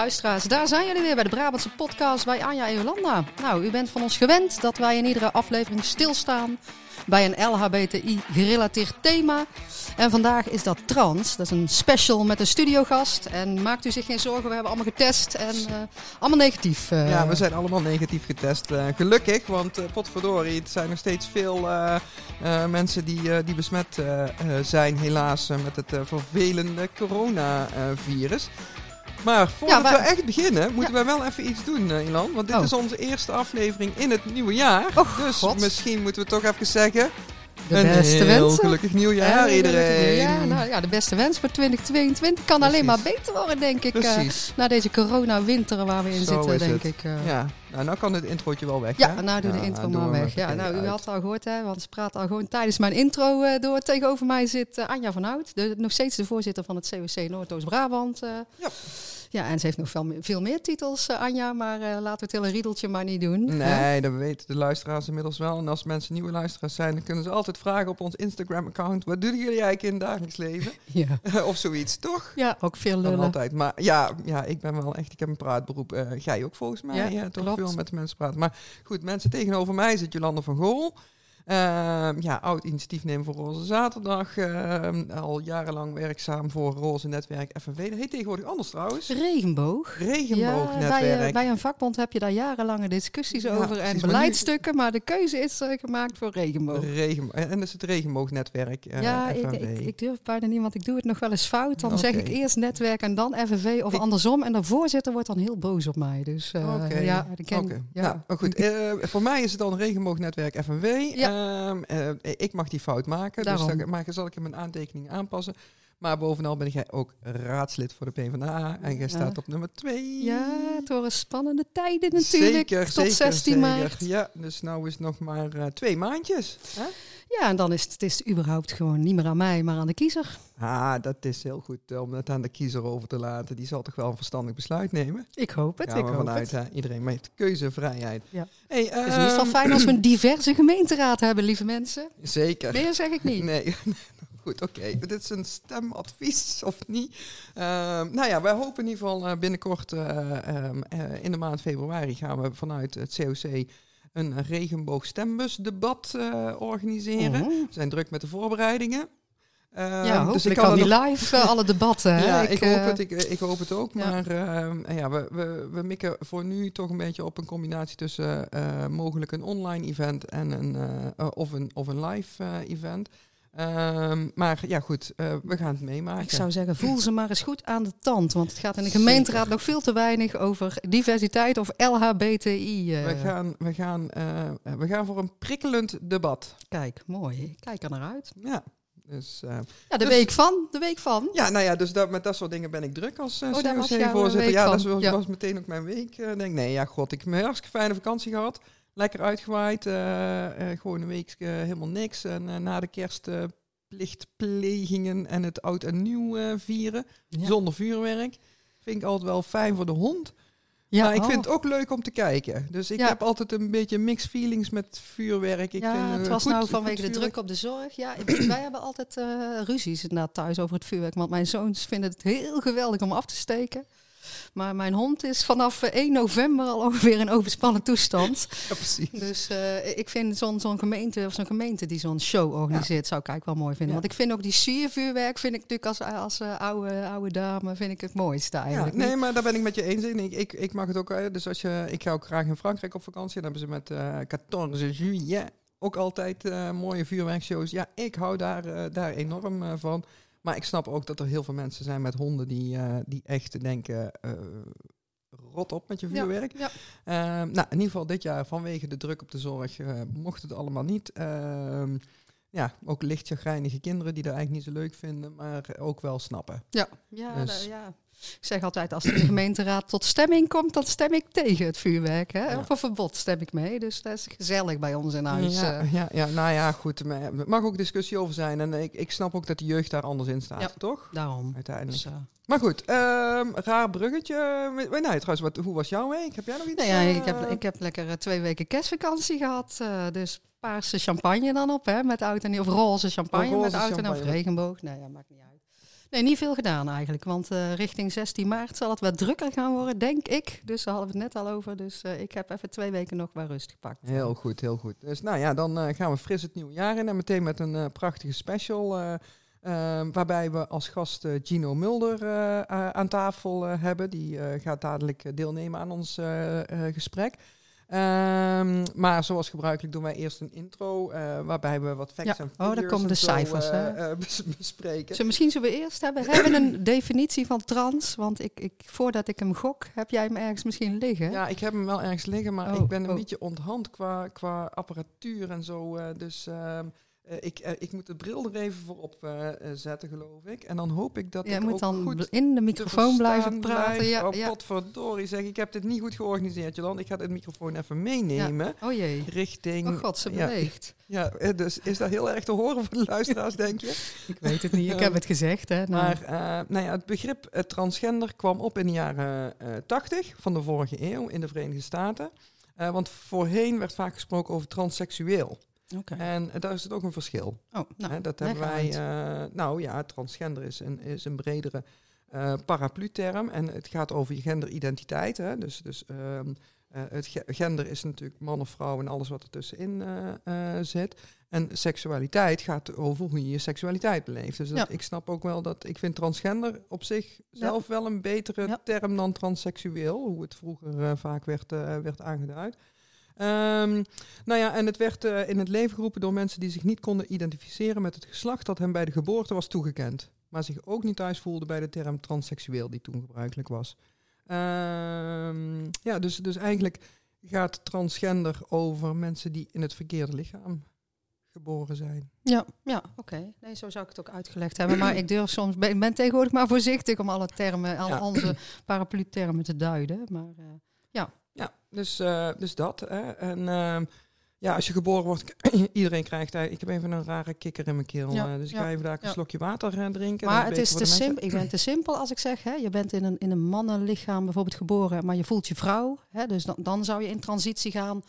Luisteraars, daar zijn jullie weer bij de Brabantse podcast bij Anja en Jolanda. Nou, u bent van ons gewend dat wij in iedere aflevering stilstaan bij een LHBTI-gerelateerd thema. En vandaag is dat trans. Dat is een special met een studiogast. En maakt u zich geen zorgen, we hebben allemaal getest en uh, allemaal negatief. Uh. Ja, we zijn allemaal negatief getest. Uh, gelukkig, want potverdorie, het zijn nog steeds veel mensen die, die besmet zijn helaas met het vervelende coronavirus. Maar voordat ja, we echt beginnen, moeten ja. we wel even iets doen, uh, Ilan. Want dit oh. is onze eerste aflevering in het nieuwe jaar. Oh, dus God. misschien moeten we toch even zeggen... De een beste heel wensen. gelukkig nieuwjaar iedereen. Ja, nou, ja, de beste wens voor 2022 kan Precies. alleen maar beter worden, denk ik. Precies. Uh, na deze corona-winter waar we in Zo zitten, denk het. ik. Uh, Ja, nou, nou kan het introotje wel weg, Ja, hè? nou doe de Ja, intro doen maar we weg. Ja, meteen nou, u uit. had het al gehoord, hè, want ze praat al gewoon tijdens mijn intro uh, door. Tegenover mij zit Anja van Hout, de, nog steeds de voorzitter van het COC Noordoost-Brabant. Ja. Ja, en ze heeft nog veel, meer- veel meer titels, uh, Anja, maar uh, laten we het hele riedeltje maar niet doen. hè? Nee, dat weten de luisteraars inmiddels wel. En als mensen nieuwe luisteraars zijn, dan kunnen ze altijd vragen op ons Instagram-account. Wat doen jullie eigenlijk in het dagelijks leven? Ja. of zoiets, toch? ja, ook veel Dan lullen. altijd. Maar ja, ja, ik ben wel echt, ik heb een praatberoep. Eh jij ook volgens mij. Ja, Ja, toch klopt. veel met de mensen praten. Maar goed, mensen tegenover mij zit Jolanda van Gool. Ehm, ja, oud initiatiefnemer voor Roze Zaterdag. Ehm, al jarenlang werkzaam voor Roze Netwerk FNV. Dat heet tegenwoordig anders trouwens. Regenboog. Ja, bij, Regenboognetwerk. eh, bij een vakbond heb je daar jarenlange discussies Ja, over precies, en maar nu- beleidstukken, maar de keuze is eh, gemaakt voor regenboog. Regen, en dat is het regenboognetwerk eh ja, ik, ik, ik durf bijna niet, want ik doe het nog wel eens fout. Dan zeg ik eerst netwerk en dan FNV of Ik- andersom. En de voorzitter wordt dan heel boos op mij. Dus ja, ik ken, ja. Nou, goed. voor mij is het dan regenboognetwerk FNV. Ja. Ehm, eh, ik mag die fout maken, Daarom. dus dan maar zal ik in mijn aantekeningen aanpassen. Maar bovenal ben jij ook raadslid voor de PvdA en jij Ja. staat op nummer 2. Ja, het worden spannende tijden natuurlijk. Zeker, tot zeker, 16 zeker. maart. Ja, dus nou is het nog maar eh, twee maandjes. Hè? Ja, en dan is het, het is überhaupt gewoon niet meer aan mij, maar aan de kiezer. Ah, dat is heel goed eh, om het aan de kiezer over te laten. Die zal toch wel een verstandig besluit nemen. Ik hoop het, ik hoop vanuit, het. Iedereen heeft keuzevrijheid. Ja. Hey, Het is geval ehm, fijn als we een diverse gemeenteraad hebben, lieve mensen. Zeker. Meer zeg ik niet. Nee, goed, oké. Dit is een stemadvies of niet. Ehm, nou ja, wij hopen in ieder geval eh, binnenkort eh, ehm, eh, in de maand februari gaan we vanuit het COC een regenboogstembusdebat eh organiseren. Mhm. We zijn druk met de voorbereidingen. Ehm, Ja, dus hopelijk kan die nog- live eh, alle debatten. ja, ik, hoop eh, het, ik, ik hoop het ook. ja. Maar ehm, ja, we, we, we mikken voor nu toch een beetje op een combinatie tussen eh, mogelijk een online event en een, eh, eh, of, een, of een live eh, event. Ehm, maar ja, goed, eh, we gaan het meemaken. Ik zou zeggen, voel ze maar eens goed aan de tand. Want het gaat in de gemeenteraad Zeker. nog veel te weinig over diversiteit of LHBTI. eh. we, gaan, we, gaan, eh, we gaan voor een prikkelend debat. Kijk, mooi. Ik Kijk er naar uit. Ja, dus, Ja, de Dus- week van. De week van. ja nou ja, dus dat, met dat soort dingen ben ik druk als uh, Oh, COC-voorzitter. Ja, dat was, Ja. was meteen ook mijn week. eh denk, nee, ja, god, ik heb een hartstikke fijne vakantie gehad. Lekker uitgewaaid. eh, eh, gewoon een week eh, helemaal niks. En na de kerst plichtplegingen en het oud en nieuw vieren. Ja. Zonder vuurwerk. Vind ik altijd wel fijn voor de hond. Ja, maar ik oh. vind het ook leuk om te kijken. Dus ik Ja. heb altijd een beetje mixed feelings met vuurwerk. Ik ja, vind, het was goed- nou vanwege de druk op de zorg. Ja, wij hebben altijd eh, ruzies inderdaad thuis over het vuurwerk. Want mijn zoons vinden het heel geweldig om af te steken. Maar mijn hond is vanaf eh, 1 november al ongeveer in overspannen toestand. Ja, precies. Dus eh, ik vind zo'n zo'n gemeente of zo'n gemeente die zo'n show organiseert, zou ik eigenlijk wel mooi vinden. Ja. Want ik vind ook die siervuurwerk, vind ik natuurlijk als, als eh, oude, oude dame, vind ik het mooiste eigenlijk. nee, maar daar ben ik met je eens in. Ik, ik, ik mag het ook. eh, Dus als je, ik ga ook graag in Frankrijk op vakantie. Dan hebben ze met eh 14 juillet ook altijd eh, mooie vuurwerkshows. Ja, ik hou daar, eh, daar enorm eh, van. Maar ik snap ook dat er heel veel mensen zijn met honden die, eh, die echt denken. eh, rot op met je vuurwerk. ja. Ehm, nou, in ieder geval dit jaar vanwege de druk op de zorg eh, mocht het allemaal niet. Ehm, ja, ook licht chagrijnige kinderen die dat eigenlijk niet zo leuk vinden, maar ook wel snappen. Ja, ja, Dus- da- ja. Ik zeg altijd, als de gemeenteraad tot stemming komt, dan stem ik tegen het vuurwerk. Hè? Ja. Of een verbod stem ik mee. Dus dat is gezellig bij ons in huis. Ja, eh. ja, ja, nou ja, goed. Er mag ook discussie over zijn. En ik, ik snap ook dat de jeugd daar anders in staat, Ja. toch? Daarom. Uiteindelijk. Dus, eh, Maar goed, ehm, raar bruggetje. Nee, nee, trouwens, wat, hoe was jouw week? Heb jij nog iets? Nou ja, ik eh, heb, ik heb lekker twee weken kerstvakantie gehad. eh, dus paarse champagne dan op, hè, met oud en nieuw. Of roze champagne Oh, met oud en. Of regenboog. Nee, ja, maakt niet uit. Nee, niet veel gedaan eigenlijk. Want uh, richting 16 maart zal het wat drukker gaan worden, denk ik. Dus daar hadden we het net al over. Dus uh, ik heb even twee weken nog waar rust gepakt. Heel goed, heel goed. Dus nou ja, dan uh, gaan we fris het nieuwe jaar in. En meteen met een prachtige special. waarbij we als gast Gino Mulder aan tafel hebben. Die gaat dadelijk deelnemen aan ons gesprek. Um, maar zoals gebruikelijk doen wij eerst een intro, uh, waarbij we wat facts ja. en figures oh, daar komen de cijfers, uh, uh, bespreken. Zo, misschien zullen we eerst hebben, hebben een definitie van trans, want ik, ik, voordat ik hem gok, heb jij hem ergens misschien liggen? Ja, ik heb hem wel ergens liggen, maar Oh, ik ben een oh. beetje onthand qua, qua apparatuur en zo. dus ehm, eh, ik, eh, ik moet de bril er even voor op eh, zetten, geloof ik. En dan hoop ik dat Jij moet ook dan goed in de microfoon blijven praten. blijf. Ja, oh, ja. potverdorie, zeg. Ik heb dit niet goed georganiseerd, Jolan. Ik ga de microfoon even meenemen. Oh jee. Richting... Oh god, ze ja, beweegt. Ja, dus is dat heel erg te horen voor de luisteraars, denk je? Ik weet het niet, ik heb het gezegd. Hè. Nou, Maar nou ja, het begrip transgender kwam op in de jaren eh 80 van de vorige eeuw in de Verenigde Staten. Want voorheen werd vaak gesproken over transseksueel. En daar is het ook een verschil. Oh, nou, dat hebben wij. eh, nou ja, transgender is een, is een bredere eh paraplu-term. En het gaat over je genderidentiteit. Hè? Dus, dus ehm, eh, het ge- gender is natuurlijk man of vrouw en alles wat er tussenin eh, eh, zit. En seksualiteit gaat over hoe je je seksualiteit beleeft. Dus dat, Ja. ik snap ook wel dat ik vind transgender op zich zelf wel een betere Ja. term dan transseksueel. Hoe het vroeger vaak werd, werd aangeduid. Ehm, nou ja, en het werd eh, in het leven geroepen door mensen die zich niet konden identificeren met het geslacht dat hen bij de geboorte was toegekend. Maar zich ook niet thuis voelden bij de term transseksueel die toen gebruikelijk was. Ehm, ja, dus, dus eigenlijk gaat transgender over mensen die in het verkeerde lichaam geboren zijn. Ja, ja oké. Nee, zo zou ik het ook uitgelegd hebben. Maar ik durf soms, ben, ik ben tegenwoordig maar voorzichtig om alle termen, al Ja. onze paraplu-termen te duiden. Maar eh, Ja, dus, eh, dus dat. Hè. En ehm, ja, als je geboren wordt, iedereen krijgt. Ik heb even een rare kikker in mijn keel. Ja, eh, dus ik ja, ga even daar een ja. slokje water eh, drinken. Maar het is te simpel. Ik ben te simpel als ik zeg, hè, je bent in een, in een mannenlichaam bijvoorbeeld geboren, maar je voelt je vrouw. Hè, dus dan, dan zou je in transitie gaan.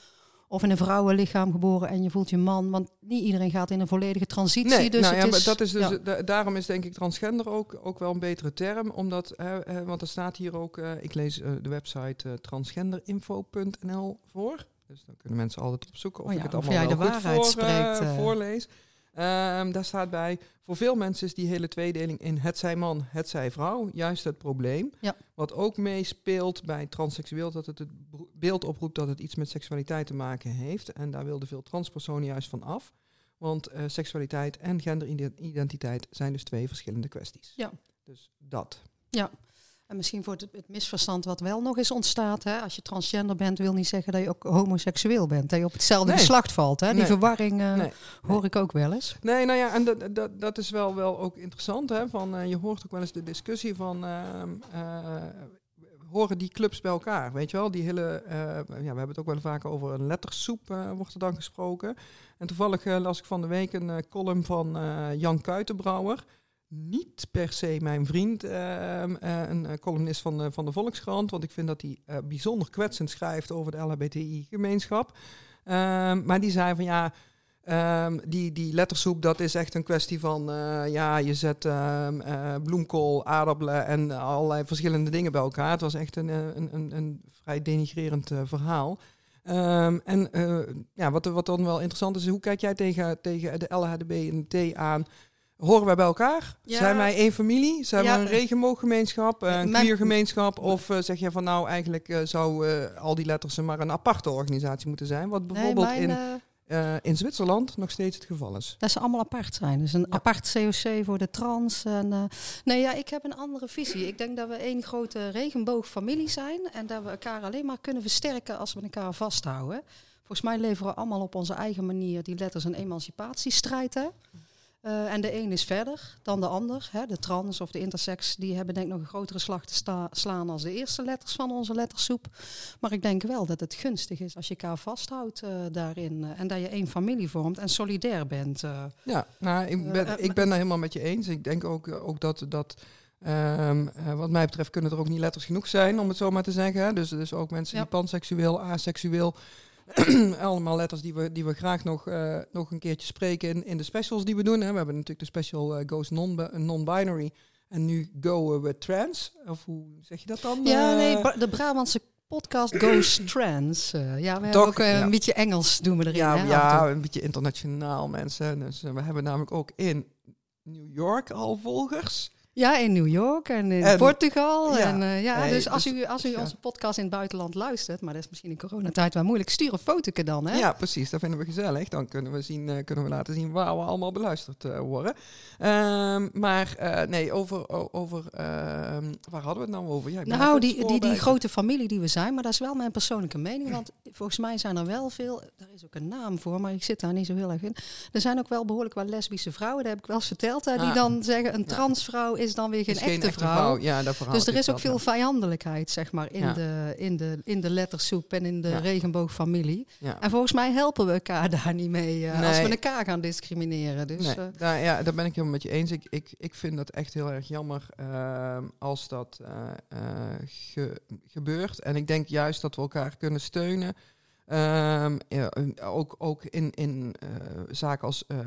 Of in een vrouwenlichaam geboren en je voelt je man. Want niet iedereen gaat in een volledige transitie. Nee, dus nou het ja, is, dat is dus, ja. da- daarom is denk ik transgender ook, ook wel een betere term. Omdat, hè, want er staat hier ook, eh, ik lees eh, de website eh, transgenderinfo.nl voor. Dus dan kunnen mensen altijd opzoeken of Oh ik ja, het of allemaal jij wel de waarheid voor, spreekt, voorlees. Ehm, daar staat bij, voor veel mensen is die hele tweedeling in het zij man, het zij vrouw juist het probleem. Ja. Wat ook meespeelt bij transseksueel, dat het het beeld oproept dat het iets met seksualiteit te maken heeft. En daar wilden veel transpersonen juist van af. Want eh, seksualiteit en genderidentiteit zijn dus twee verschillende kwesties. Ja. Dus dat. En misschien voor het, het misverstand wat wel nog eens ontstaat. Hè? Als je transgender bent, wil niet zeggen dat je ook homoseksueel bent. Dat je op hetzelfde Nee. geslacht valt. Hè? Die Nee. verwarring eh, Nee. hoor ik ook wel eens. Nee, nou ja, en dat, dat, dat is wel, wel ook interessant. Hè? Van, eh, je hoort ook wel eens de discussie van... eh, horen die clubs bij elkaar? Weet je wel, die hele... ja, we hebben het ook wel vaak over een lettersoep, wordt er dan gesproken. En toevallig las ik van de week een column van Jan Kuitenbrouwer... Niet per se mijn vriend, ehm, eh, een eh, columnist van, de- van de Volkskrant. Want ik vind dat hij eh, bijzonder kwetsend schrijft over de LHBTI-gemeenschap. Ehm, maar die zei van ja, Ehm, die, die lettersoep, dat is echt een kwestie van, ja, je zet bloemkool, aardappelen en allerlei verschillende dingen bij elkaar. Het was echt een, een, een, een vrij denigrerend verhaal. En ja, wat, wat dan wel interessant is, hoe kijk jij tegen, tegen de LHDB en T aan? Horen wij bij elkaar? Ja. Zijn wij één familie? Zijn Ja. we een regenbooggemeenschap, een Mijn- queergemeenschap? Of eh, zeg je van nou, eigenlijk eh, zou eh, al die letters maar een aparte organisatie moeten zijn? Wat bijvoorbeeld nee, mijn, in in Zwitserland nog steeds het geval is. Dat ze allemaal apart zijn. Dus een Ja. apart COC voor de trans. En, eh, nee, ja, ik heb een andere visie. Ik denk dat we één grote regenboogfamilie zijn. En dat we elkaar alleen maar kunnen versterken als we elkaar vasthouden. Volgens mij leveren we allemaal op onze eigen manier die letters een emancipatiestrijd. Hè? Eh, en de een is verder dan de ander. Hè? De trans of de intersex, die hebben denk ik nog een grotere slag te sta- slaan als de eerste letters van onze lettersoep. Maar ik denk wel dat het gunstig is als je elkaar vasthoudt eh, daarin. eh, en dat je één familie vormt en solidair bent. Ja, nou, ik ben, ik ben daar helemaal met je eens. Ik denk ook, ook dat, dat ehm, eh, wat mij betreft, kunnen er ook niet letters genoeg zijn, om het zo maar te zeggen. Dus, dus ook mensen Ja. die panseksueel, aseksueel, allemaal letters die we, die we graag nog, eh, nog een keertje spreken in, in de specials die we doen. Hè. We hebben natuurlijk de special eh, Goes non- non-binary. En nu go we trans, of hoe zeg je dat dan? Ja, Eh, nee, de Brabantse podcast Goes Trans. Eh, ja, we hebben ook ja. een beetje Engels doen we erin. ja, hè, ja, een beetje internationaal mensen. Dus we hebben namelijk ook in New York al volgers. Ja, in New York en in En- Portugal. ja. En, eh, ja, dus als dus- u, als u ja. onze podcast in het buitenland luistert, maar dat is misschien in coronatijd wel moeilijk, stuur een fotoke dan. Hè? Ja, precies. Dat vinden we gezellig. Dan kunnen we, zien, eh, kunnen we laten zien waar we allemaal beluisterd eh, worden. Ehm, maar nee, over, over ehm, waar hadden we het nou over? Ja, Nou, die, die, die grote familie die we zijn, maar dat is wel mijn persoonlijke mening. Want volgens mij zijn er wel veel, daar is ook een naam voor, maar ik zit daar niet zo heel erg in. Er zijn ook wel behoorlijk wat lesbische vrouwen, dat heb ik wel eens verteld, hè, die Ah. dan zeggen een transvrouw is dan weer geen, Is echte, vrouw. Ja, dat Dus er is ook veel vijandelijkheid, zeg maar, in, Ja. de, in, de, in de lettersoep en in de Ja. regenboogfamilie. Ja. En volgens mij helpen we elkaar daar niet mee eh, als we elkaar gaan discrimineren. Dus, nee, eh, daar, ja, daar ben ik helemaal met je eens. Ik, ik, ik vind dat echt heel erg jammer ehm, als dat eh, ge- gebeurt. En ik denk juist dat we elkaar kunnen steunen. Ehm, ook, ook in, in eh, zaken als eh,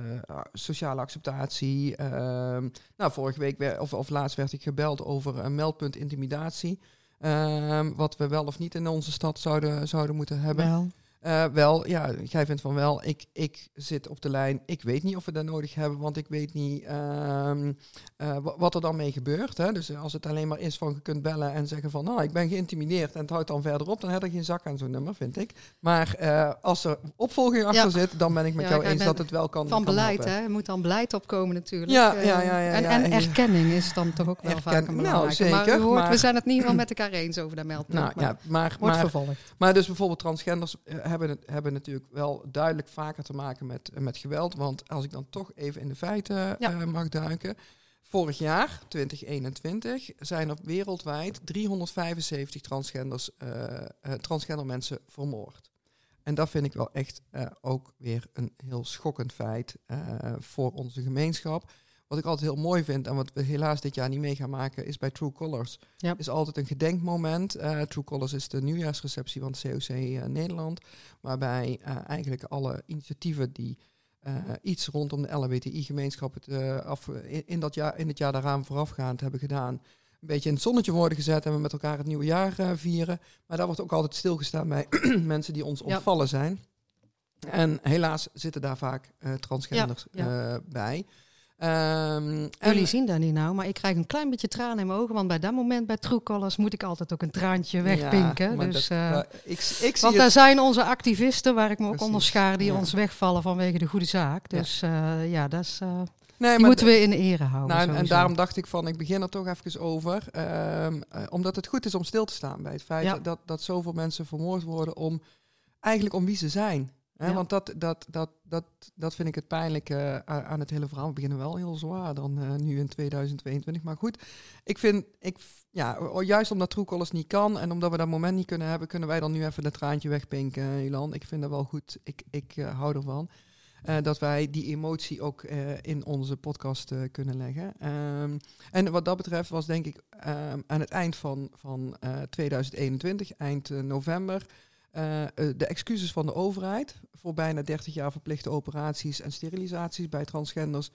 sociale acceptatie. Ehm, nou, vorige week of, of laatst werd ik gebeld over een meldpunt intimidatie. Ehm, wat we wel of niet in onze stad zouden, zouden moeten hebben. wel. Eh, wel, ja, jij vindt van wel. Ik, ik zit op de lijn. Ik weet niet of we dat nodig hebben, want ik weet niet ehm, eh, wa- wat er dan mee gebeurt. Hè? Dus als het alleen maar is van je kunt bellen en zeggen van nou, ik ben geïntimideerd en het houdt dan verder op, dan heb er geen zak aan zo'n nummer, vind ik. Maar eh, als er opvolging achter Ja. zit, dan ben ik met Ja, jou ik eens dat het wel kan. Van kan beleid, helpen. hè? Er moet dan beleid opkomen natuurlijk. Ja, ja, ja, ja, en, en en- erkenning is dan toch ook wel Erken- vaak een nou, belangrijke. maar zeker, u hoort, maar- we zijn het niet wel met elkaar eens over dat meldpunt. Nou maar ja, maar, wordt maar, vervolgd. Maar dus bijvoorbeeld transgenders hebben, het, hebben natuurlijk wel duidelijk vaker te maken met, met geweld. Want als ik dan toch even in de feiten Ja. eh, mag duiken. Vorig jaar, 2021, zijn er wereldwijd 375 transgenders, eh, eh, transgender mensen vermoord. En dat vind ik wel echt eh, ook weer een heel schokkend feit eh, voor onze gemeenschap. Wat ik altijd heel mooi vind en wat we helaas dit jaar niet mee gaan maken, is bij True Colors. Ja. Is altijd een gedenkmoment. Eh, True Colors is de nieuwjaarsreceptie van het COC eh, Nederland. Waarbij eh, eigenlijk alle initiatieven die iets rondom de LHBTI-gemeenschap in, in dat jaar, in het jaar daaraan voorafgaand hebben gedaan. Een beetje in het zonnetje worden gezet en we met elkaar het nieuwe jaar vieren. Maar daar wordt ook altijd stilgestaan bij mensen die ons Ja. ontvallen zijn. En helaas zitten daar vaak transgenders Ja, eh, en- Jullie zien dat niet nou, maar ik krijg een klein beetje tranen in mijn ogen. Want bij dat moment bij True Colors moet ik altijd ook een traantje wegpinken. Ja, dus, dat- eh, ik, ik want het daar zijn onze activisten, waar ik me ook onder schaar, die ja. ons wegvallen vanwege de goede zaak. Ja. Dus eh, ja, dat is, eh, Nee, die maar moeten we in ere houden. Nou, en, daarom dacht ik van, ik begin er toch even over. ehm, eh, omdat het goed is om stil te staan bij het feit Ja. dat, dat zoveel mensen vermoord worden om eigenlijk om wie ze zijn. Hè? Ja. Want dat, dat, dat, dat, dat vind ik het pijnlijke a- aan het hele verhaal. We beginnen wel heel zwaar dan eh, nu in 2022. Maar goed, ik vind, ik, ja, juist omdat True Colors niet kan en omdat we dat moment niet kunnen hebben, kunnen wij dan nu even dat traantje wegpinken, eh, Jolan. Ik vind dat wel goed. Ik, ik eh, hou ervan. Eh, dat wij die emotie ook eh, in onze podcast eh, kunnen leggen. Ehm, en wat dat betreft was denk ik ehm, aan het eind van, van eh, 2021, eind eh, november, eh, eh, de excuses van de overheid voor bijna 30 jaar verplichte operaties en sterilisaties bij transgenders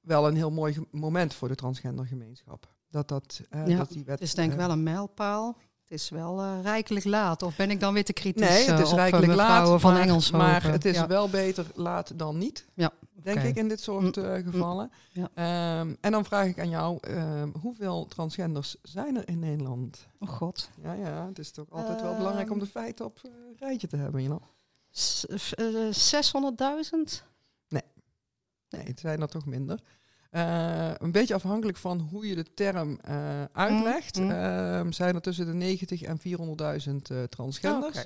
wel een heel mooi moment voor de transgendergemeenschap. Dat dat, eh, Ja, dat die wet. Het is denk ik wel een mijlpaal. Het is wel eh, rijkelijk laat. Of ben ik dan weer te kritisch Nee, het eh, is op, eh, rijkelijk laat, van Engelshoven? maar het is Ja. wel beter laat dan niet. Ja, Denk ik in dit soort eh, gevallen. Ja. Ehm, en dan vraag ik aan jou, ehm, hoeveel transgenders zijn er in Nederland? Oh god. Ja, ja, het is toch altijd wel belangrijk om de feiten op een rijtje te hebben. You know? S- eh, 600.000? Nee, het zijn er toch minder. Eh, een beetje afhankelijk van hoe je de term eh, uitlegt, Mm, mm. ehm, zijn er tussen de 90 en 400.000 eh, transgenders. Oh.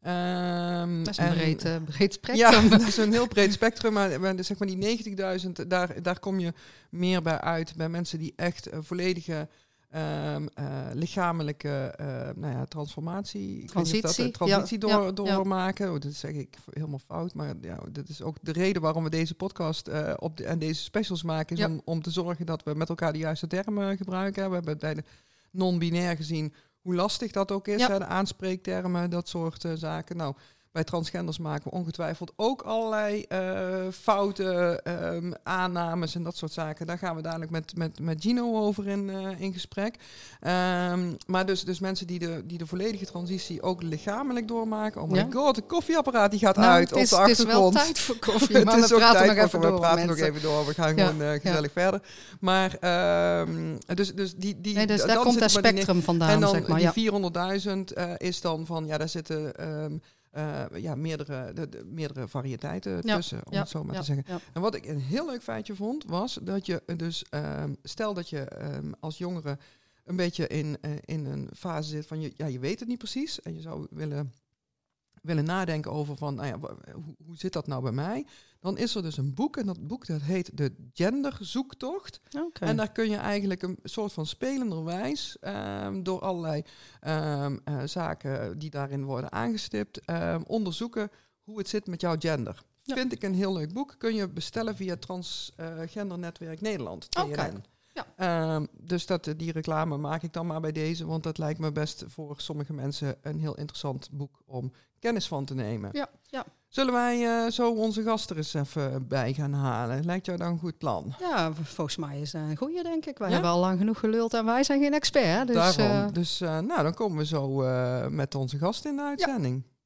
Ehm, Dat is een en- breed, eh, breed Ja, spectrum. dat is een heel breed spectrum. Maar, maar zeg maar die 90.000, daar, daar kom je meer bij uit. Bij mensen die echt volledige ehm, eh, lichamelijke eh, nou ja, transformatie, of dat, Transitie, eh, transitie ja, door, ja, doormaken. Oh, dat zeg ik helemaal fout. Maar ja, dat is ook de reden waarom we deze podcast op de, en deze specials maken. Is om, om te zorgen dat we met elkaar de juiste termen gebruiken. We hebben bij de non-binair gezien hoe lastig dat ook is. Hè, de aanspreektermen, dat soort zaken. Nou, bij transgenders maken we ongetwijfeld ook allerlei uh, fouten, um, aannames en dat soort zaken. Daar gaan we dadelijk met, met, met Gino over in, uh, in gesprek. Um, maar dus, dus mensen die de, die de volledige transitie ook lichamelijk doormaken. Oh my ja? god, de koffieapparaat die gaat nou, uit op de achtergrond. Het is wel tijd voor koffie, maar we praten nog even door. We praten nog even door, we gaan ja, gewoon uh, gezellig ja. verder. Maar um, dus, dus die... die nee, dus daar komt het spectrum vandaan, En dan zeg maar, die 400.000 is dan van, ja, daar zitten... Uh, ja, meerdere, de, de, meerdere variëteiten ja. tussen, om ja. het zo maar te zeggen. En wat ik een heel leuk feitje vond, was dat je dus, um, stel dat je um, als jongere een beetje in, uh, in een fase zit van, je, ja, je weet het niet precies en je zou willen, willen nadenken over van, nou ja, hoe, hoe zit dat nou bij mij? Dan is er dus een boek en dat boek dat heet De Genderzoektocht. Okay. En daar kun je eigenlijk een soort van spelenderwijs um, door allerlei um, uh, zaken die daarin worden aangestipt um, onderzoeken hoe het zit met jouw gender. Ja. Vind ik een heel leuk boek. Kun je bestellen via Transgender Netwerk Nederland. TNN. Okay. Ja. Um, dus dat, die reclame maak ik dan maar bij deze, want dat lijkt me best voor sommige mensen een heel interessant boek om kennis van te nemen. Ja, ja. Zullen wij uh, zo onze gast er eens even bij gaan halen? Lijkt jou dan een goed plan? Ja, volgens mij is dat een goede, denk ik. Wij ja? hebben al lang genoeg geluld en wij zijn geen expert. Dus, Daarom. Uh, dus uh, nou, dan komen we zo met onze gast in de uitzending. Ja.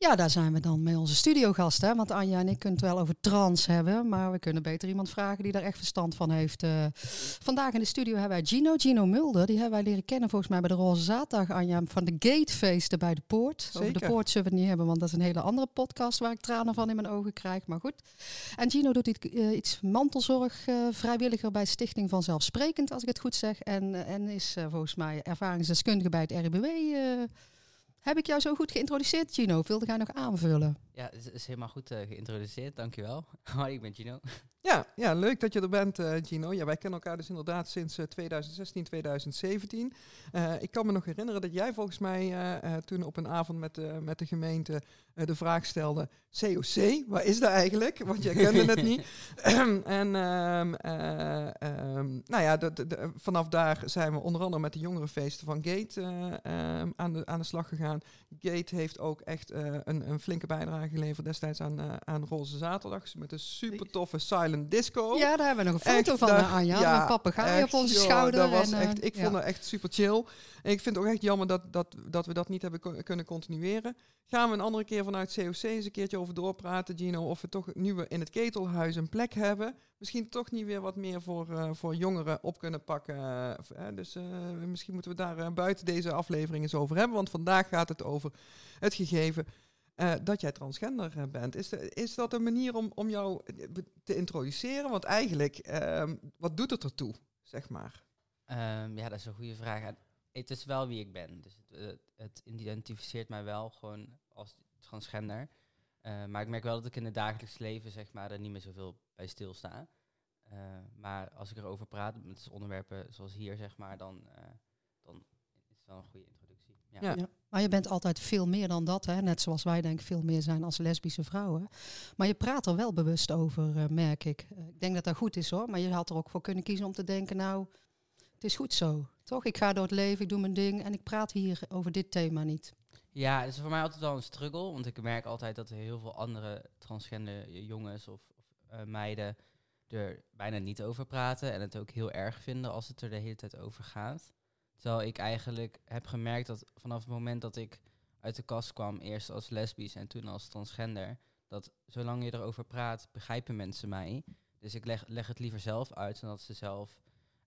Ja, daar zijn we dan met onze studiogasten. Want Anja en ik kunnen het wel over trans hebben. Maar we kunnen beter iemand vragen die daar echt verstand van heeft. Uh, vandaag in de studio hebben wij Gino. Gino Mulder. Die hebben wij leren kennen volgens mij bij de Roze Zaterdag, Anja. Van de Gatefeesten bij de Poort. Zeker. Over de Poort zullen we het niet hebben. Want dat is een hele andere podcast waar ik tranen van in mijn ogen krijg. Maar goed. En Gino doet iets, uh, iets mantelzorg uh, vrijwilliger bij Stichting Vanzelfsprekend. Als ik het goed zeg. En, en is volgens mij ervaringsdeskundige bij het RIBW. Heb ik jou zo goed geïntroduceerd, Gino? Wilde jij nog aanvullen? Ja, het is helemaal goed uh, geïntroduceerd, dankjewel. Hoi, ik ben Gino. Ja, ja, leuk dat je er bent, uh, Gino. Ja, wij kennen elkaar dus inderdaad sinds uh, 2016, 2017. Uh, ik kan me nog herinneren dat jij volgens mij toen op een avond met, met de gemeente de vraag stelde... COC, waar is dat eigenlijk? Want jij kende het niet. en um, um, nou ja, de, de, de, vanaf daar zijn we onder andere met de jongerenfeesten van Gate um, aan, de, aan de slag gegaan. Gate heeft ook echt een, een flinke bijdrage geleverd destijds aan, aan Roze Zaterdag. Met een super toffe silent disco. Ja, daar hebben we nog een foto echt, van, daar, Anja. Ja, papegaai op onze joh, schouder. Dat was en, echt, ik ja. vond het echt super chill. En ik vind het ook echt jammer dat, dat, dat we dat niet hebben kunnen continueren. Gaan we een andere keer vanuit COC eens een keertje over doorpraten, Gino. Of we toch nu we in het ketelhuis een plek hebben. Misschien toch niet weer wat meer voor, uh, voor jongeren op kunnen pakken. Uh, dus uh, misschien moeten we daar buiten deze aflevering eens over hebben. Want vandaag gaat het over het gegeven uh, dat jij transgender uh, bent. Is, is dat een manier om, om jou te introduceren? Want eigenlijk, uh, wat doet het ertoe, zeg maar? Um, ja, dat is een goede vraag. Het is wel wie ik ben. Dus het, het, identificeert mij wel gewoon als transgender. Maar ik merk wel dat ik in het dagelijks leven, zeg maar, er niet meer zoveel bij stilsta. maar als ik erover praat met onderwerpen zoals hier, zeg maar, dan, dan wel een goede introductie. Ja. Ja. ja. Maar je bent altijd veel meer dan dat, hè? net zoals wij denk ik veel meer zijn als lesbische vrouwen. Maar je praat er wel bewust over, uh, merk ik. Uh, ik denk dat dat goed is hoor, maar je had er ook voor kunnen kiezen om te denken, nou, het is goed zo, toch? Ik ga door het leven, ik doe mijn ding en ik praat hier over dit thema niet. Ja, het is voor mij altijd wel een struggle, want ik merk altijd dat er heel veel andere transgender jongens of, of uh, meiden er bijna niet over praten en het ook heel erg vinden als het er de hele tijd over gaat. Terwijl ik eigenlijk heb gemerkt dat vanaf het moment dat ik uit de kast kwam, eerst als lesbisch en toen als transgender, dat zolang je erover praat, begrijpen mensen mij. Dus ik leg, leg het liever zelf uit, dan dat ze zelf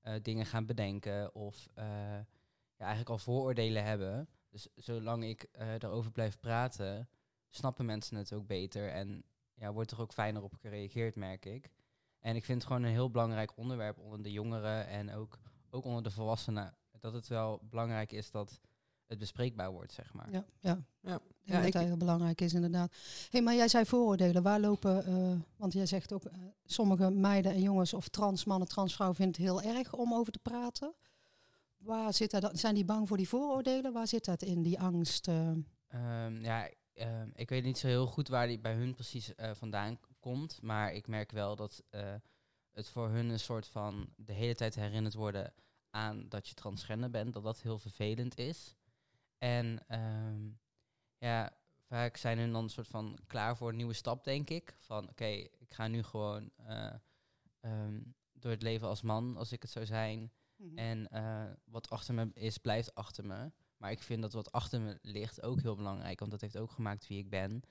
uh, dingen gaan bedenken of uh, ja, eigenlijk al vooroordelen hebben. Dus zolang ik uh, erover blijf praten, snappen mensen het ook beter en ja, wordt er ook fijner op gereageerd, merk ik. En ik vind het gewoon een heel belangrijk onderwerp onder de jongeren en ook, ook onder de volwassenen dat het wel belangrijk is dat het bespreekbaar wordt, zeg maar. Ja, ja. ja. ja dat heel belangrijk is, inderdaad. hey, maar jij zei vooroordelen. Waar lopen, uh, want jij zegt ook, uh, sommige meiden en jongens of trans mannen, transvrouwen vinden het heel erg om over te praten. Waar zit dat? Zijn die bang voor die vooroordelen? Waar zit dat in, die angst? Uh? Um, ja, ik weet niet zo heel goed waar die bij hun precies vandaan komt. Maar ik merk wel dat het voor hun een soort van de hele tijd herinnerd worden aan dat je transgender bent, dat dat heel vervelend is. En um, ja, vaak zijn hun dan een soort van klaar voor een nieuwe stap, denk ik. Van oké, ik ga nu gewoon eh, ehm, door het leven als man, als ik het zou zijn. Mhm. En eh, wat achter me is, blijft achter me. Maar ik vind dat wat achter me ligt ook heel belangrijk, want dat heeft ook gemaakt wie ik ben.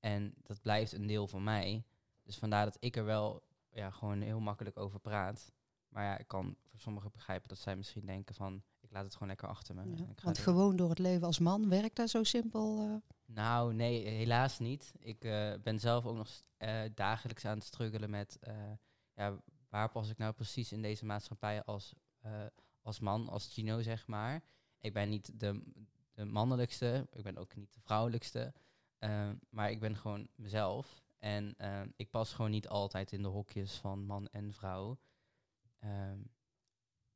En dat blijft een deel van mij. Dus vandaar dat ik er wel ja, gewoon heel makkelijk over praat. Maar ja, ik kan voor sommigen begrijpen dat zij misschien denken van... ik laat het gewoon lekker achter me. Ja, Want gewoon door het leven als man werkt dat zo simpel? eh? Nou, nee, helaas niet. Ik eh, ben zelf ook nog eh, dagelijks aan het struggelen met... ja, waar pas ik nou precies in deze maatschappij als, als man, als Gino, zeg maar. Ik ben niet de, de mannelijkste, ik ben ook niet de vrouwelijkste. maar ik ben gewoon mezelf. En ik pas gewoon niet altijd in de hokjes van man en vrouw. Ehm,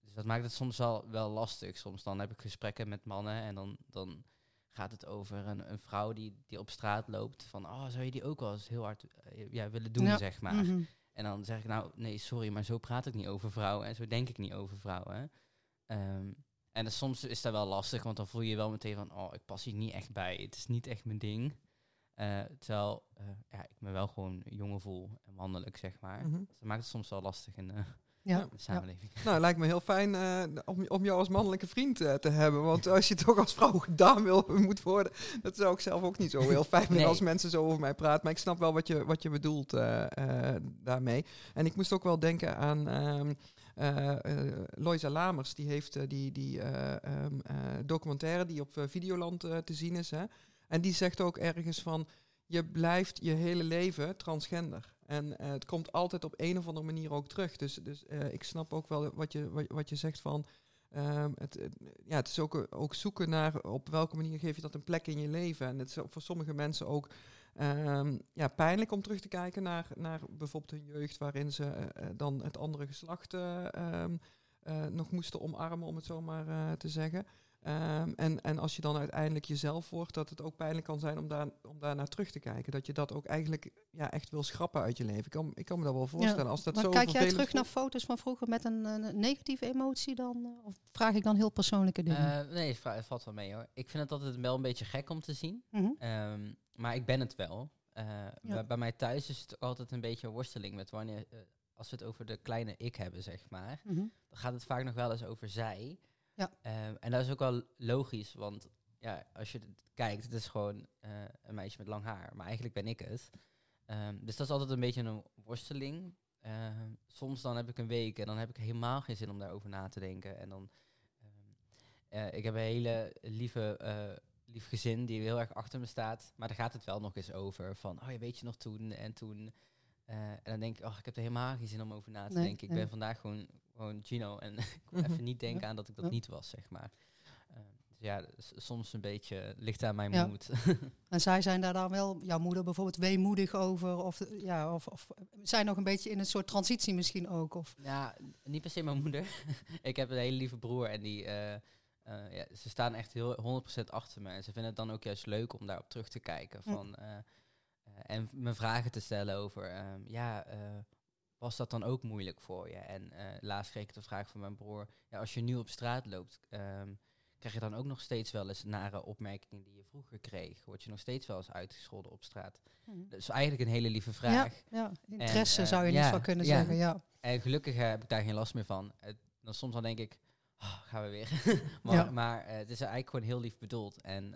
dus dat maakt het soms wel, wel lastig. Soms dan heb ik gesprekken met mannen en dan, dan gaat het over een, een vrouw die, die op straat loopt. Van, oh, zou je die ook wel eens heel hard eh, ja, willen doen, Ja. zeg maar. Mhm. En dan zeg ik, nou, nee, sorry, maar zo praat ik niet over vrouwen en zo denk ik niet over vrouwen. Ehm, en dan soms is dat wel lastig, want dan voel je je wel meteen van, oh, ik pas hier niet echt bij. Het is niet echt mijn ding. Eh, terwijl eh, ja, ik me wel gewoon jongen voel en mannelijk, zeg maar. Mhm. Dus dat maakt het soms wel lastig in eh, Ja. de samenleving. Nou, het lijkt me heel fijn eh, om, om jou als mannelijke vriend eh, te hebben. Want als je toch als vrouw gedaan wil, moet worden, dat zou ik zelf ook niet zo heel fijn vinden Nee. als mensen zo over mij praten. Maar ik snap wel wat je, wat je bedoelt eh, eh, daarmee. En ik moest ook wel denken aan ehm eh, eh, Loisa Lamers. Die heeft die, die eh, ehm, eh, documentaire die op Videoland te zien is. Hè? En die zegt ook ergens van, je blijft je hele leven transgender. En eh, het komt altijd op een of andere manier ook terug. Dus, dus eh, ik snap ook wel wat je, wat, wat je zegt van... ehm, het, ja, het is ook, ook zoeken naar op welke manier geef je dat een plek in je leven. En het is voor sommige mensen ook ehm, ja, pijnlijk om terug te kijken naar, naar bijvoorbeeld hun jeugd... waarin ze eh, dan het andere geslacht eh, ehm, eh, nog moesten omarmen, om het zo maar te zeggen. Ehm, en, en als je dan uiteindelijk jezelf wordt, dat het ook pijnlijk kan zijn om daar, om daar naar terug te kijken. Dat je dat ook eigenlijk ja, echt wil schrappen uit je leven. Ik kan, ik kan me dat wel voorstellen. Als dat Maar zo kijk jij terug naar foto's van vroeger met een, een negatieve emotie dan? eh, Of vraag ik dan heel persoonlijke dingen? Eh, nee, het va- het valt wel mee hoor. Ik vind het altijd wel een beetje gek om te zien. Mhm. Ehm, maar ik ben het wel. Eh, bij, bij mij thuis is het altijd een beetje een worsteling met wanneer, als we het over de kleine ik hebben, zeg maar, Mhm. dan gaat het vaak nog wel eens over zij. Ja. Ehm, en dat is ook wel logisch, want ja, als je het kijkt, het is gewoon eh, een meisje met lang haar, maar eigenlijk ben ik het. Ehm, dus dat is altijd een beetje een worsteling. Ehm, soms dan heb ik een week en dan heb ik helemaal geen zin om daarover na te denken. En dan, eh, ik heb een hele lieve, eh, lief gezin die heel erg achter me staat. Maar daar gaat het wel nog eens over. Van, oh ja, weet je nog toen en toen. En dan denk ik, oh, ik heb er helemaal geen zin om over na te Nee, denken. Ik nee. ben vandaag gewoon, gewoon Gino. En ik wil Mhm. even niet denken aan dat ik dat niet was, zeg maar. Eh, dus ja, soms een beetje ligt aan mijn Ja. moed. En zij zijn daar dan wel, jouw moeder bijvoorbeeld, weemoedig over? Of, ja, of, of zijn nog een beetje in een soort transitie misschien ook? Of, Ja, niet per se mijn moeder. ik heb een hele lieve broer en die, eh, eh, ja, ze staan echt heel 100% achter me. En ze vinden het dan ook juist leuk om daarop terug te kijken. Van, en me vragen te stellen over, ehm, ja, was dat dan ook moeilijk voor je? En eh, laatst kreeg ik de vraag van mijn broer, ja, als je nu op straat loopt, ehm, krijg je dan ook nog steeds wel eens nare opmerkingen die je vroeger kreeg? Word je nog steeds wel eens uitgescholden op straat? Dat is eigenlijk een hele lieve vraag. Ja, ja, interesse eh, zou je ja, niet van kunnen ja. zeggen. Ja. En gelukkig eh, heb ik daar geen last meer van. Dan soms dan denk ik, "Ah, gaan we weer. maar maar het is eigenlijk gewoon heel lief bedoeld. En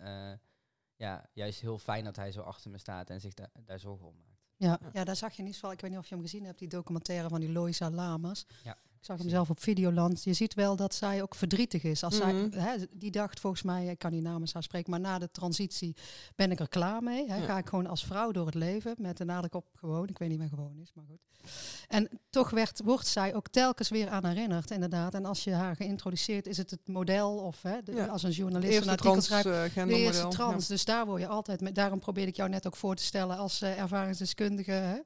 ja, juist heel fijn dat hij zo achter me staat en zich da- daar zorgen om maakt. Ja, ja, daar zag je niet van. Ik weet niet of je hem gezien hebt, die documentaire van die Loisa Lamas. Ja. Ik zag hem zelf op Videoland. Je ziet wel dat zij ook verdrietig is. Als Mhm. zij, hè, die dacht volgens mij, ik kan niet namens haar spreken, maar na de transitie ben ik er klaar mee. Hè. Ja. Ga ik gewoon als vrouw door het leven, met de nadruk op gewoon. Ik weet niet meer gewoon is, maar goed. En toch werd, wordt zij ook telkens weer aan herinnerd, inderdaad. En als je haar geïntroduceerd, is het het model of hè, de- Ja. als een journalist een artikel schrijft. De transgendermodel. eerste trans, dus daar word je altijd mee. Daarom probeerde ik jou net ook voor te stellen als eh, ervaringsdeskundige,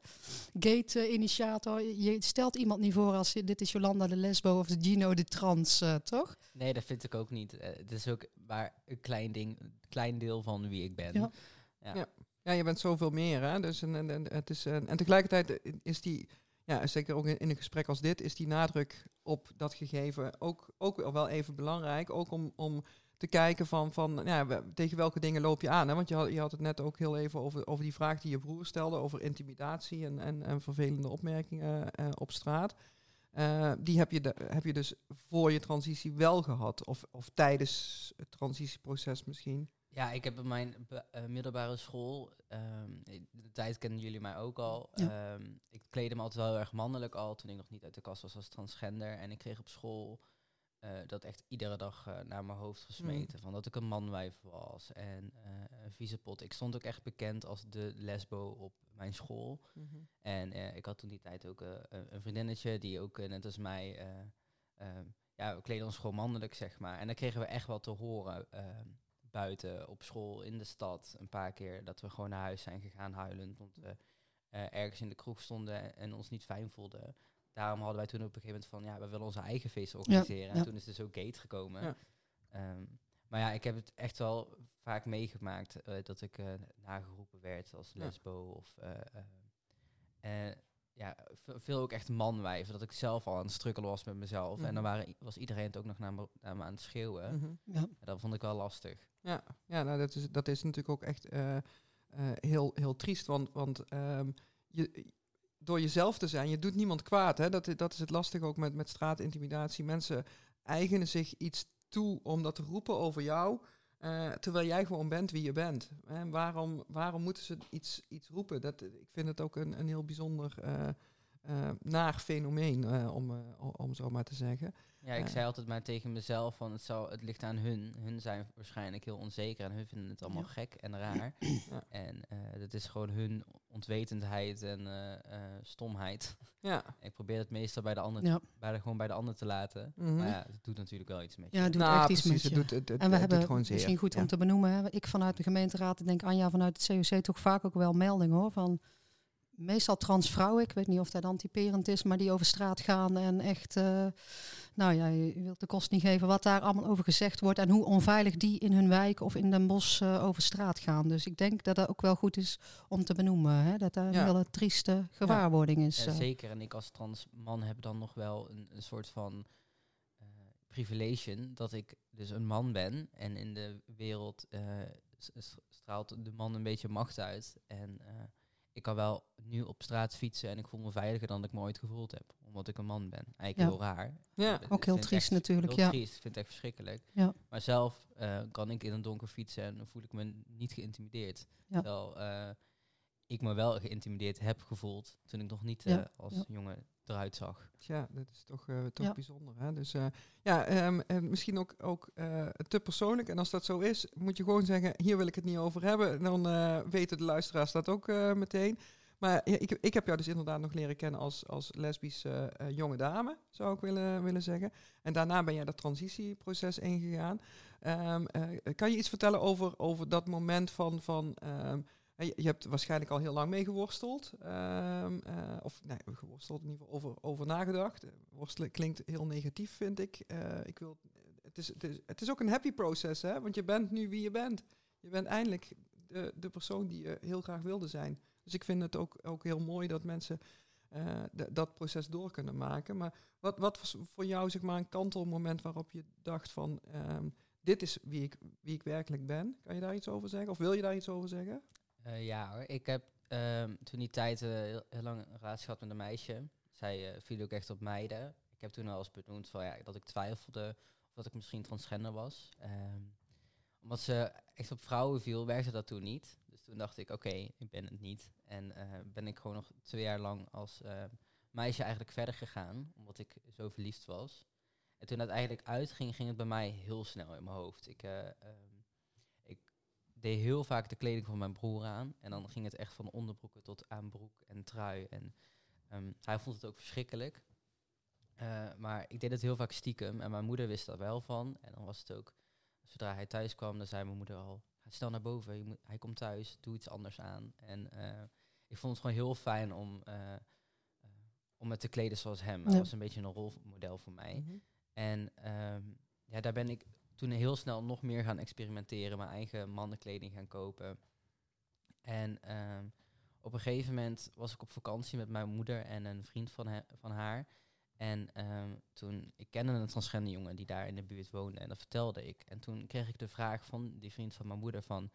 gate-initiator. Je stelt iemand niet voor als je, dit is Jolanda de lesbo of de Gino de trans, eh, toch? Nee, dat vind ik ook niet. Eh, het is ook maar een klein ding, een klein deel van wie ik ben. Ja. Ja. Ja, je bent zoveel meer. Hè? Dus en, en, en het is, en, en tegelijkertijd is die, ja, zeker ook in, in een gesprek als dit, is die nadruk op dat gegeven ook, ook wel even belangrijk. Ook om, om te kijken van, van ja, we- tegen welke dingen loop je aan. Hè? Want je had, je had het net ook heel even over, over die vraag die je broer stelde, over intimidatie en, en, en vervelende opmerkingen eh, op straat. Eh, die heb je, de, heb je dus voor je transitie wel gehad, of, of tijdens het transitieproces misschien. Ja, ik heb op mijn eh, middelbare school, ehm, de tijd kennen jullie mij ook al. Ja. ehm, ik kleedde me altijd wel heel erg mannelijk al toen ik nog niet uit de kast was als transgender. En ik kreeg op school eh, dat echt iedere dag naar mijn hoofd gesmeten. Van dat ik een manwijf was en een vieze pot. Ik stond ook echt bekend als de lesbo op mijn school. En eh, ik had toen die tijd ook eh, een een vriendinnetje die ook eh, net als mij, eh, eh, ja, we kleden ons gewoon mannelijk, zeg maar. En dan kregen we echt wel te horen eh, buiten op school, in de stad, een paar keer dat we gewoon naar huis zijn gegaan huilend. Want we eh, ergens in de kroeg stonden en, ons niet fijn voelden. Daarom hadden wij toen op een gegeven moment van, ja, we willen onze eigen feest organiseren. En ja. toen is dus ook Gate gekomen. Ja. Ehm, maar ja, ik heb het echt wel vaak meegemaakt eh, dat ik eh, nageroepen werd als Ja. lesbo of eh, eh, eh, ja, ve- veel ook echt manwijven. Dat ik zelf al aan het strukkelen was met mezelf. En dan Mhm. waren, was iedereen het ook nog naar me, naar me aan het schreeuwen. Mhm. Ja. En dat vond ik wel lastig. Ja, ja nou, dat, is, dat is natuurlijk ook echt eh, eh, heel, heel triest. Want, want ehm, je, door jezelf te zijn, je doet niemand kwaad. Hè? Dat, dat is het lastige ook met, met straatintimidatie. Mensen eigenen zich iets toe om dat te roepen over jou. eh, terwijl jij gewoon bent wie je bent. En waarom, waarom moeten ze iets, iets roepen? Dat, ik vind het ook een, een heel bijzonder eh, eh, naar fenomeen, om, om zo maar te zeggen. Ja, ik zei altijd maar tegen mezelf van het, zal, het ligt aan hun. Hun zijn waarschijnlijk heel onzeker en hun vinden het allemaal Ja. gek en raar. Ja. En eh dat is gewoon hun onwetendheid en eh, eh, stomheid. Ja. ik probeer het meestal bij de ander, Ja. bij de, gewoon bij de ander te laten. Mhm. Maar ja, het doet natuurlijk wel iets met je. Ja, het doet nou, echt iets met Het je. doet, het, het, En we het hebben gewoon zeer. misschien goed Ja. om te benoemen. Hè. Ik vanuit de gemeenteraad, ik denk Anja vanuit het COC toch vaak ook wel meldingen hoor. Van meestal transvrouwen, ik weet niet of dat antyperend is, maar die over straat gaan en echt, eh, nou ja, je wilt de kost niet geven wat daar allemaal over gezegd wordt en hoe onveilig die in hun wijk of in Den Bosch eh, over straat gaan. Dus ik denk dat dat ook wel goed is om te benoemen. Hè, dat dat een Ja. hele trieste gewaarwording is. Ja, eh. zeker. En ik als trans man heb dan nog wel een, een soort van eh privilege dat ik dus een man ben. En in de wereld eh, straalt de man een beetje macht uit. En eh, ik kan wel nu op straat fietsen en ik voel me veiliger dan ik me ooit gevoeld heb. Omdat ik een man ben. Eigenlijk Ja. heel raar. Ja. Ik Ook heel triest echt natuurlijk, Heel ja. triest. Ik vind het echt verschrikkelijk. Ja. Maar zelf eh, kan ik in een donker fietsen en dan voel ik me niet geïntimideerd. Ja. Terwijl eh, ik me wel geïntimideerd heb gevoeld toen ik nog niet eh, als ja. jongen eruit zag. Ja, dat is toch, eh, toch Ja. bijzonder. Hè? Dus eh, ja, ehm, en misschien ook, ook eh, te persoonlijk. En als dat zo is, moet je gewoon zeggen, hier wil ik het niet over hebben. Dan eh, weten de luisteraars dat ook eh, meteen. Maar ja, ik, ik heb jou dus inderdaad nog leren kennen als, als lesbische eh, jonge dame, zou ik willen, willen zeggen. En daarna ben jij dat transitieproces ingegaan. Ehm, eh, kan je iets vertellen over, over dat moment van... van ehm, je, hebt waarschijnlijk al heel lang mee geworsteld. ehm, eh, of nee, geworsteld in ieder geval over, over nagedacht. Eh, Worstelen klinkt heel negatief, vind ik. Eh, ik wil, het, is, het, is, het is ook een happy proces, hè? Want je bent nu wie je bent. Je bent eindelijk de, de persoon die je heel graag wilde zijn. Dus ik vind het ook, ook heel mooi dat mensen dat proces door kunnen maken. Maar wat, wat was voor jou zeg maar, een kantelmoment waarop je dacht van... ehm, dit is wie ik, wie ik werkelijk ben. Kan je daar iets over zeggen? Of wil je daar iets over zeggen? Eh, ja hoor, ik heb ehm, toen die tijd eh, heel, heel lang een relatie gehad met een meisje. Zij eh, viel ook echt op meiden. Ik heb toen wel eens benoemd van, ja, dat ik twijfelde of dat ik misschien transgender was. Ehm, omdat ze echt op vrouwen viel, werkte dat toen niet. Dus toen dacht ik, oké, ik ben het niet. En ben ik gewoon nog twee jaar lang als meisje eigenlijk verder gegaan, omdat ik zo verliefd was. En toen het eigenlijk uitging, ging het bij mij heel snel in mijn hoofd. Ik, eh, ehm, deed heel vaak de kleding van mijn broer aan. En dan ging het echt van onderbroeken tot aan broek en trui. En ehm, hij vond het ook verschrikkelijk. Eh, maar ik deed het heel vaak stiekem. En mijn moeder wist daar wel van. En dan was het ook, zodra hij thuis kwam, dan zei mijn moeder al... "Ga Snel naar boven, moet, hij komt thuis, doe iets anders aan. En eh, ik vond het gewoon heel fijn om, eh, om me te kleden zoals hem. Hij was een beetje een rolmodel voor mij. En ehm, ja, daar ben ik toen heel snel nog meer gaan experimenteren, mijn eigen mannenkleding gaan kopen. En ehm, op een gegeven moment was ik op vakantie met mijn moeder en een vriend van, he- van haar. En ehm, toen, ik kende een transgender jongen die daar in de buurt woonde en dat vertelde ik. En toen kreeg ik de vraag van die vriend van mijn moeder van,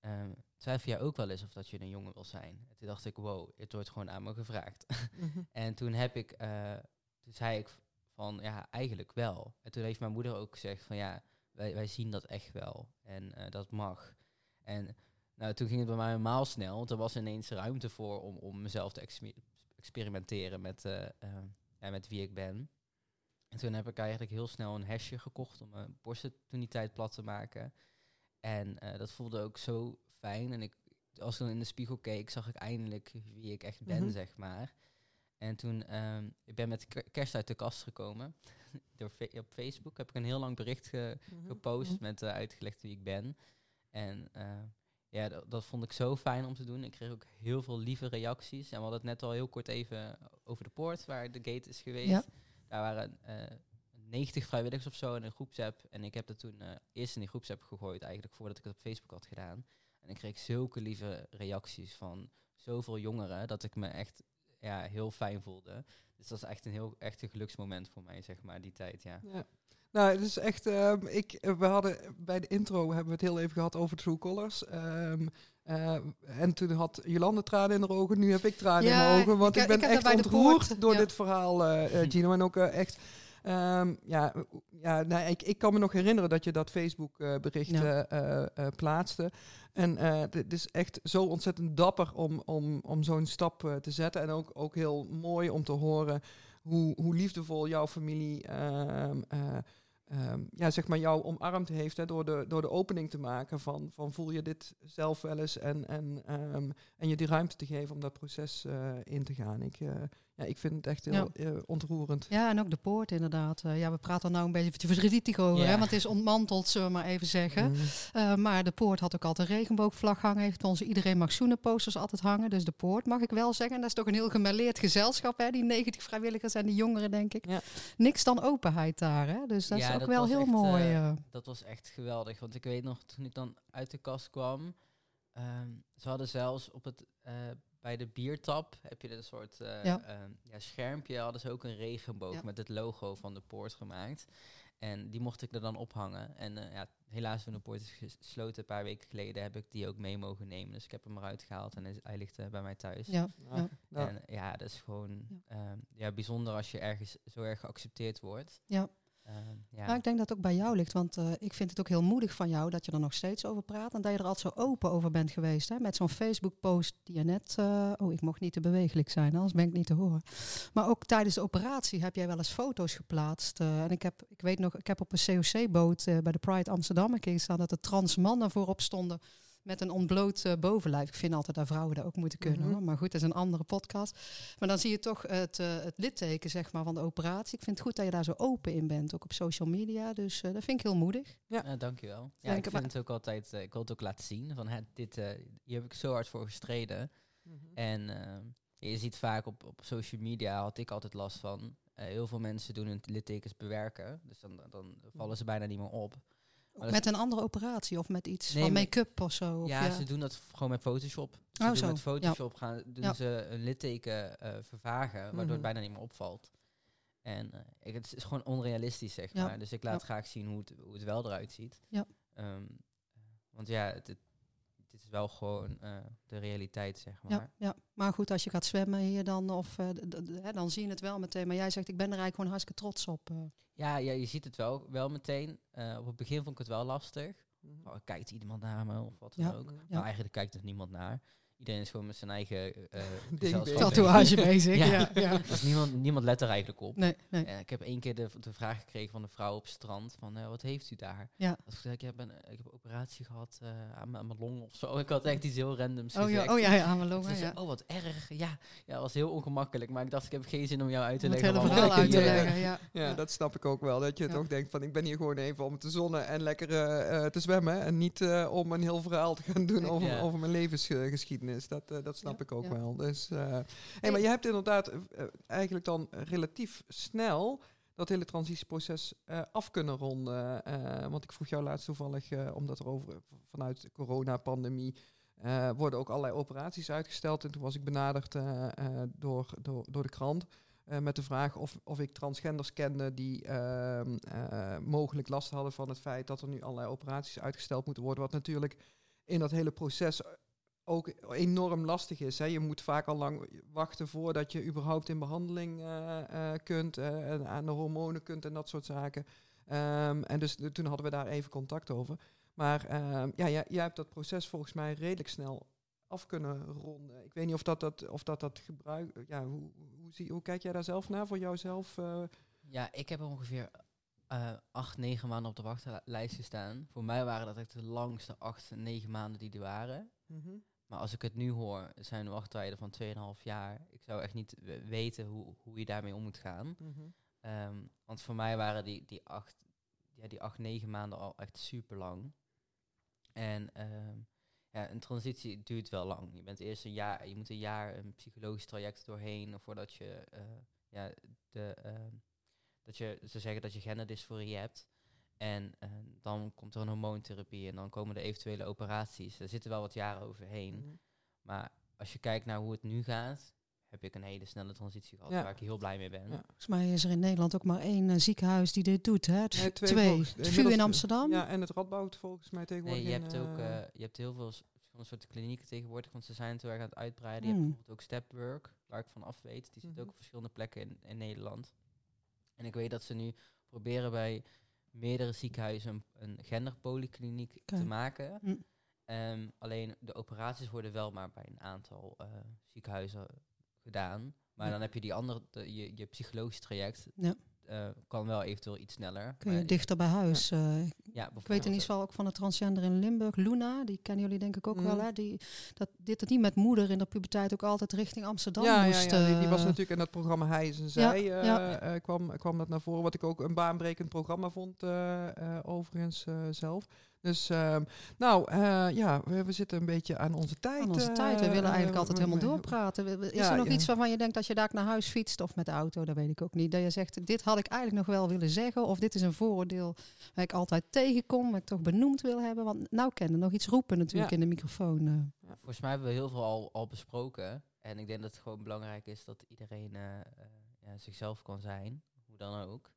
ehm, twijfel jij ook wel eens of dat je een jongen wil zijn? En toen dacht ik, wow, het wordt gewoon aan me gevraagd. En toen heb ik, eh, toen zei ik van, ja, eigenlijk wel. En toen heeft mijn moeder ook gezegd van, ja, wij, wij zien dat echt wel. En eh, dat mag. En nou, toen ging het bij mij helemaal snel, want er was ineens ruimte voor om, om mezelf te exper- experimenteren met, eh, eh, ja, met wie ik ben. En toen heb ik eigenlijk heel snel een hesje gekocht om mijn borsten toen die tijd plat te maken. En dat voelde ook zo fijn. En ik, als ik dan in de spiegel keek, zag ik eindelijk wie ik echt ben, Mhm. zeg maar. En toen, ehm ik ben met ke- kerst uit de kast gekomen. Door op Facebook heb ik een heel lang bericht ge- Mhm. gepost met eh, uitgelegd wie ik ben. En eh, ja, dat, vond ik zo fijn om te doen. Ik kreeg ook heel veel lieve reacties. En we hadden het net al heel kort even over de poort, waar de gate is geweest. Ja. Daar waren eh 90 vrijwilligers of zo in een groepsapp. En ik heb dat toen eh, eerst in die groepsapp gegooid, eigenlijk voordat ik het op Facebook had gedaan. En ik kreeg zulke lieve reacties van zoveel jongeren, dat ik me echt ja, heel fijn voelde. Dus dat is echt een heel echt een geluksmoment voor mij, zeg maar, die tijd, ja. Ja. Nou, het is echt. ehm, ik, we hadden bij de intro hebben we het heel even gehad over True Colors. Ehm, eh, en toen had Jolande tranen in haar ogen. Nu heb ik tranen Ja, in mijn ogen. Want ik- ben echt ontroerd door ja. dit verhaal, eh, eh, Gino. En ook echt. Ehm, ja, ja nou, ik, ik kan me nog herinneren dat je dat Facebook-bericht Ja. plaatste. En eh, het is echt zo ontzettend dapper om, om, om zo'n stap eh, te zetten. En ook, ook heel mooi om te horen hoe, hoe liefdevol jouw familie ehm, eh, ehm, ja, zeg maar jou omarmd heeft hè, door, de, door de opening te maken van, van voel je dit zelf wel eens en, en, en je die ruimte te geven om dat proces eh, in te gaan. Ik, eh, ja, ik vind het echt heel eh, ontroerend. Ja, en ook de poort inderdaad. Eh, ja, we praten er nou een beetje verdrietig over, Ja. hè, want het is ontmanteld, zullen we maar even zeggen. Mm. Eh, maar de poort had ook altijd een regenboogvlag hangen. Heeft onze iedereen mag zoenen posters altijd hangen. Dus de poort mag ik wel zeggen. En dat is toch een heel gemêleerd gezelschap, hè? Die 90 vrijwilligers en die jongeren, denk ik. Ja. Niks dan openheid daar, hè? Dus dat Ja, is ook dat wel heel echt, mooi. eh. Dat was echt geweldig. Want ik weet nog, toen ik dan uit de kast kwam, ehm, ze hadden zelfs op het, eh, bij de biertap, heb je een soort eh, Ja. ehm, ja, schermpje, hadden ze ook een regenboog Ja. met het logo van de poort gemaakt. En die mocht ik er dan ophangen. En eh, ja, helaas toen de poort is gesloten een paar weken geleden, heb ik die ook mee mogen nemen. Dus ik heb hem eruit gehaald en hij- ligt eh, bij mij thuis. ja. Ja. En ja, dat is gewoon ehm, ja, bijzonder als je ergens zo erg geaccepteerd wordt. Ja. Ehm, ja. Nou, ik denk dat het ook bij jou ligt, want eh, ik vind het ook heel moedig van jou dat je er nog steeds over praat en dat je er altijd zo open over bent geweest. Hè? Met zo'n Facebook-post die je net. eh, oh, ik mocht niet te bewegelijk zijn, anders ben ik niet te horen. Maar ook tijdens de operatie heb jij wel eens foto's geplaatst. eh, en ik heb, ik weet nog, ik heb op een COC-boot eh, bij de Pride Amsterdam een keer dat er trans mannen voorop stonden. Met een ontbloot eh, bovenlijf. Ik vind altijd dat vrouwen dat ook moeten kunnen. Mhm. hoor. Maar goed, dat is een andere podcast. Maar dan zie je toch het, eh, het litteken zeg maar, van de operatie. Ik vind het goed dat je daar zo open in bent, ook op social media. Dus eh, dat vind ik heel moedig. Ja, dankjewel. Ja, ik vind maar- het ook altijd, ik wil het ook laten zien. Van, hè, dit, eh, hier heb ik zo hard voor gestreden. mhm. En je ziet vaak op, op social media, had ik altijd last van. eh, heel veel mensen doen hun littekens bewerken. Dus dan, dan vallen ze bijna niet meer op. Maar Met een andere operatie of met iets Nee, van make-up of zo? Of ja, ze doen dat gewoon met Photoshop. Ze Oh, doen zo. met Photoshop gaan, doen Ja. ze een litteken eh, vervagen, waardoor Mhm. het bijna niet meer opvalt. En eh, ik, het is gewoon onrealistisch, zeg Ja. maar. Dus ik laat Ja. graag zien hoe het, hoe het wel eruit ziet. Ja. Ehm, want ja, het, wel gewoon eh, de realiteit, zeg maar. Ja, ja, maar goed, als je gaat zwemmen hier dan, of, eh, hè, dan zie je het wel meteen. Maar jij zegt, ik ben er eigenlijk gewoon hartstikke trots op. eh. Ja, ja, je ziet het wel, wel meteen. Eh, op het begin vond ik het wel lastig. Mhm. Oh, kijkt iemand naar me of wat dan Ja. ook? Ja. Nou, eigenlijk kijkt er niemand naar. Iedereen is gewoon met zijn eigen bezig. Tatoeage bezig. Ja. Ja. Ja, Dus niemand, niemand let er eigenlijk op. Nee, nee. Ik heb één keer de, de vraag gekregen van een vrouw op het strand van eh, wat heeft u daar? Ja. Als ik zei, ik heb een, ik heb een operatie gehad eh, aan, mijn- aan mijn long of zo. Ik had echt iets heel randoms Oh gezegd. ja, oh ja, ja, aan mijn longen. Ja. oh wat erg. Ja, ja, dat was heel ongemakkelijk. Maar ik dacht, ik heb geen zin om jou uit te Om het leggen. hele verhaal uit te leggen. Ja. Ja, Ja. dat snap ik ook wel. Dat je Ja. toch denkt van ik ben hier gewoon even om te zonnen en lekker te zwemmen. En niet eh, om een heel verhaal te gaan doen over, Ja. over mijn levensgeschiedenis. Dat, eh, dat snap Ja, ik ook ja. wel. Dus, hey, maar je hebt inderdaad eh, eigenlijk dan relatief snel dat hele transitieproces af kunnen ronden. Want ik vroeg jou laatst toevallig, omdat er over vanuit de coronapandemie worden ook allerlei operaties uitgesteld. En toen was ik benaderd door, door, door de krant. met de vraag of, of ik transgenders kende die ehm, eh, mogelijk last hadden van het feit dat er nu allerlei operaties uitgesteld moeten worden. Wat natuurlijk in dat hele proces ook enorm lastig is. Hè. Je moet vaak al lang wachten voordat je überhaupt in behandeling eh, eh, kunt eh, en aan de hormonen kunt en dat soort zaken. Ehm, en dus toen hadden we daar even contact over. Maar ehm, ja, jij, jij hebt dat proces volgens mij redelijk snel af kunnen ronden. Ik weet niet of dat dat, of dat, dat gebruik. Ja, hoe, hoe, zie, hoe kijk jij daar zelf naar voor jouzelf? Ja, ik heb ongeveer eh, acht, negen maanden op de wachtlijst gestaan. Voor mij waren dat echt de langste acht, negen maanden die er waren. Mhm. Maar als ik het nu hoor, zijn wachttijden van 2,5 jaar. Ik zou echt niet we- weten hoe, hoe je daarmee om moet gaan. Mhm. Ehm, want voor mij waren die, die, acht, ja, die acht, negen maanden al echt super lang. En ehm, ja, een transitie duurt wel lang. Je bent eerst een jaar, je moet een jaar een psychologisch traject doorheen voordat je, eh, ja, de, ehm, dat je, ze zeggen dat je genderdysforie hebt. En eh, dan komt er een hormoontherapie en dan komen er eventuele operaties. Er zitten wel wat jaren overheen. Mhm. Maar als je kijkt naar hoe het nu gaat, heb ik een hele snelle transitie gehad Ja. waar ik heel blij mee ben. Ja. Volgens mij is er in Nederland ook maar één eh, ziekenhuis die dit doet. Hè? Het Nee, twee twee. volgens- Het VU in Amsterdam. Ja, en het Radboud volgens mij tegenwoordig. Nee, je in, hebt ook eh, je hebt heel veel verschillende soorten klinieken tegenwoordig, want ze zijn het heel erg aan het uitbreiden. Je Hmm. hebt bijvoorbeeld ook Stepwork, waar ik van af weet. Die zit Mhm. ook op verschillende plekken in, in Nederland. En ik weet dat ze nu proberen bij meerdere ziekenhuizen een, genderpolykliniek te maken. Hm. Ehm, alleen de operaties worden wel maar bij een aantal eh, ziekenhuizen gedaan. Maar Ja. dan heb je die andere, de- je, je psychologisch traject, Ja. eh, kan wel eventueel iets sneller. Kun je dichter bij huis. eh, ja, ik weet in ieder geval ook van de transgender in Limburg, Luna. Die kennen jullie denk ik ook wel. Mhm. Hè? Die, dat, dit dat die met moeder in de puberteit ook altijd richting Amsterdam ja, moest. ja, die, die was eh, natuurlijk in dat programma Hij is en Zij. Ja, eh, ja. eh, kwam, kwam dat naar voren. Wat ik ook een baanbrekend programma vond, eh, eh, overigens eh, zelf. Dus, ehm, nou eh, ja, we, we zitten een beetje aan onze tijd. Aan onze eh, tijd. We willen eh, eigenlijk altijd we- helemaal doorpraten. Is Ja, er nog ja. iets waarvan je denkt dat je daar naar huis fietst of met de auto? Dat weet ik ook niet. Dat je zegt, dit had ik eigenlijk nog wel willen zeggen. Of dit is een vooroordeel waar ik altijd tegenkom. Waar ik toch benoemd wil hebben. Want nou kennen nog iets roepen natuurlijk Ja. in de microfoon. eh. Volgens mij hebben we heel veel al, al besproken. En ik denk dat het gewoon belangrijk is dat iedereen eh, eh, ja, zichzelf kan zijn. Hoe dan ook.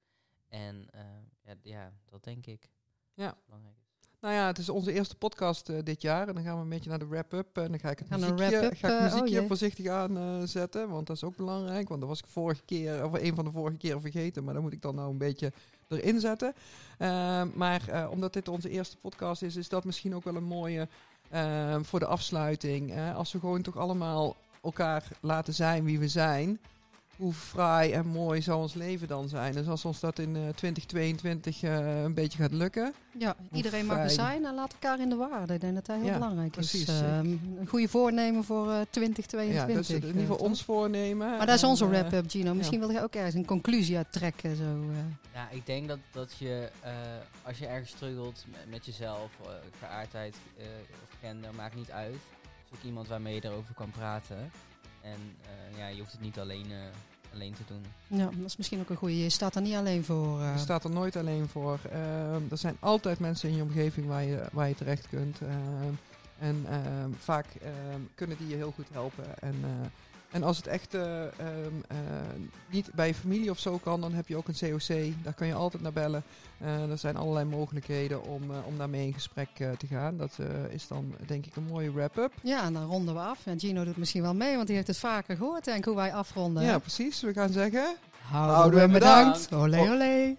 En eh, ja, ja, dat denk ik. Ja. dat belangrijk is. Nou ja, het is onze eerste podcast eh, dit jaar. En dan gaan we een beetje naar de wrap-up. En dan ga ik het Gaan muziekje, ga ik eh, oh muziekje voorzichtig aanzetten. want dat is ook belangrijk. Want dat was ik vorige keer, of een van de vorige keren vergeten. Maar dan moet ik dan nou een beetje erin zetten. Ehm, maar eh, omdat dit onze eerste podcast is, is dat misschien ook wel een mooie ehm, voor de afsluiting. als we gewoon toch allemaal elkaar laten zijn wie we zijn. Hoe fraai en mooi zou ons leven dan zijn? Dus als ons dat in eh, 2022 eh, een beetje gaat lukken. Ja, iedereen mag er zijn en laat elkaar in de waarde. Ik denk dat dat heel Ja, belangrijk precies. is. Ehm, een goede voornemen voor eh Ja, 2022. dus in ieder geval eh, ons voornemen. Maar dat is onze eh, wrap-up, Gino. Misschien wil jij ook ergens een conclusie uit trekken. Zo, eh. Ja, ik denk dat, dat je, eh, als je ergens struggelt met, met jezelf, eh, geaardheid eh, of gender, maakt niet uit. Zoek iemand waarmee je erover kan praten. En eh, ja, je hoeft het niet alleen, eh, alleen te doen. Ja, dat is misschien ook een goede. Je staat er niet alleen voor. eh. Je staat er nooit alleen voor. Ehm, er zijn altijd mensen in je omgeving waar je, waar je terecht kunt. Ehm, en ehm, vaak ehm, kunnen die je heel goed helpen. En, eh, en als het echt eh, ehm, eh, niet bij je familie of zo kan, dan heb je ook een COC. Daar kan je altijd naar bellen. Eh, er zijn allerlei mogelijkheden om, om daarmee in gesprek te gaan. Dat is dan denk ik een mooie wrap-up. Ja, en dan ronden we af. En Gino doet misschien wel mee, want die heeft het vaker gehoord. Denk hoe wij afronden. Ja, precies. We gaan zeggen... Houden we bedankt. bedankt. Olé, olé.